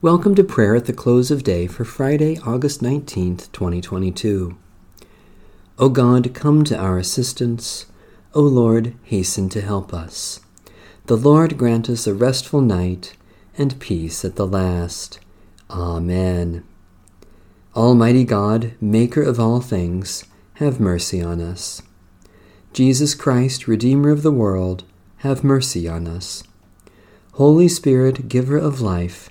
Welcome to prayer at the close of day for Friday, August 19th, 2022. O God, come to our assistance. O Lord, hasten to help us. The Lord grant us a restful night and peace at the last. Amen. Almighty God, Maker of all things, have mercy on us. Jesus Christ, Redeemer of the world, have mercy on us. Holy Spirit, Giver of life,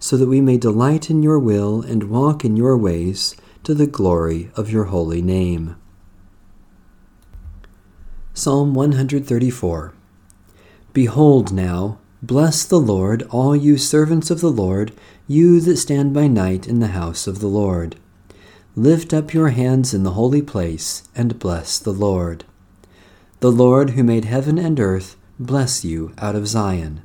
so that we may delight in your will and walk in your ways to the glory of your holy name. Psalm 134 Behold now, bless the Lord, all you servants of the Lord, you that stand by night in the house of the Lord. Lift up your hands in the holy place, and bless the Lord. The Lord who made heaven and earth, bless you out of Zion.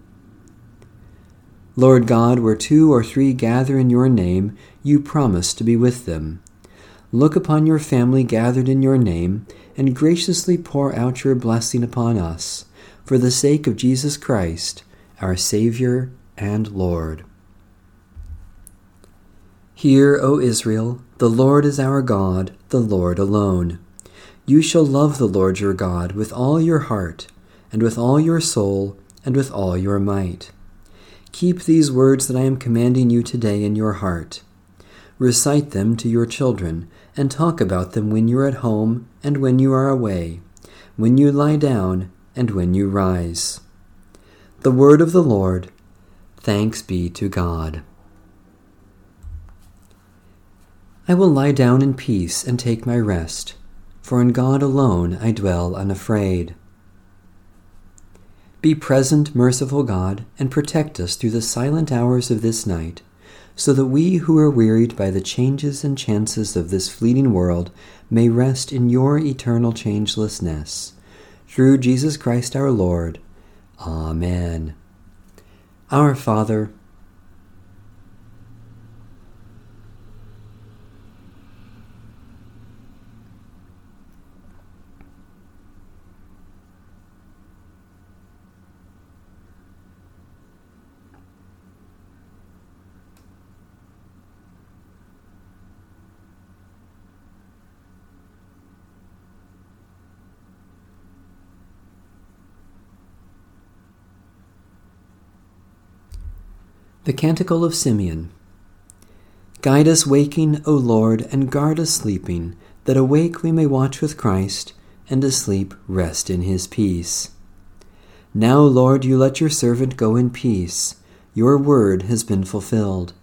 Lord God, where two or three gather in your name, you promise to be with them. Look upon your family gathered in your name, and graciously pour out your blessing upon us, for the sake of Jesus Christ, our Savior and Lord. Hear, O Israel, the Lord is our God, the Lord alone. You shall love the Lord your God with all your heart, and with all your soul, and with all your might. Keep these words that I am commanding you today in your heart. Recite them to your children, and talk about them when you are at home and when you are away, when you lie down and when you rise. The word of the Lord. Thanks be to God. I will lie down in peace and take my rest, for in God alone I dwell unafraid. Be present, merciful God, and protect us through the silent hours of this night, so that we who are wearied by the changes and chances of this fleeting world may rest in your eternal changelessness. Through Jesus Christ our Lord. Amen. Our Father, The Canticle of Simeon. Guide us waking, O Lord, and guard us sleeping, that awake we may watch with Christ, and asleep rest in his peace. Now, Lord, you let your servant go in peace. Your word has been fulfilled.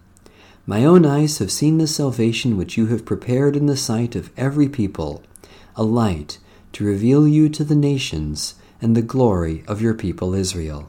My own eyes have seen the salvation which you have prepared in the sight of every people, a light to reveal you to the nations and the glory of your people Israel.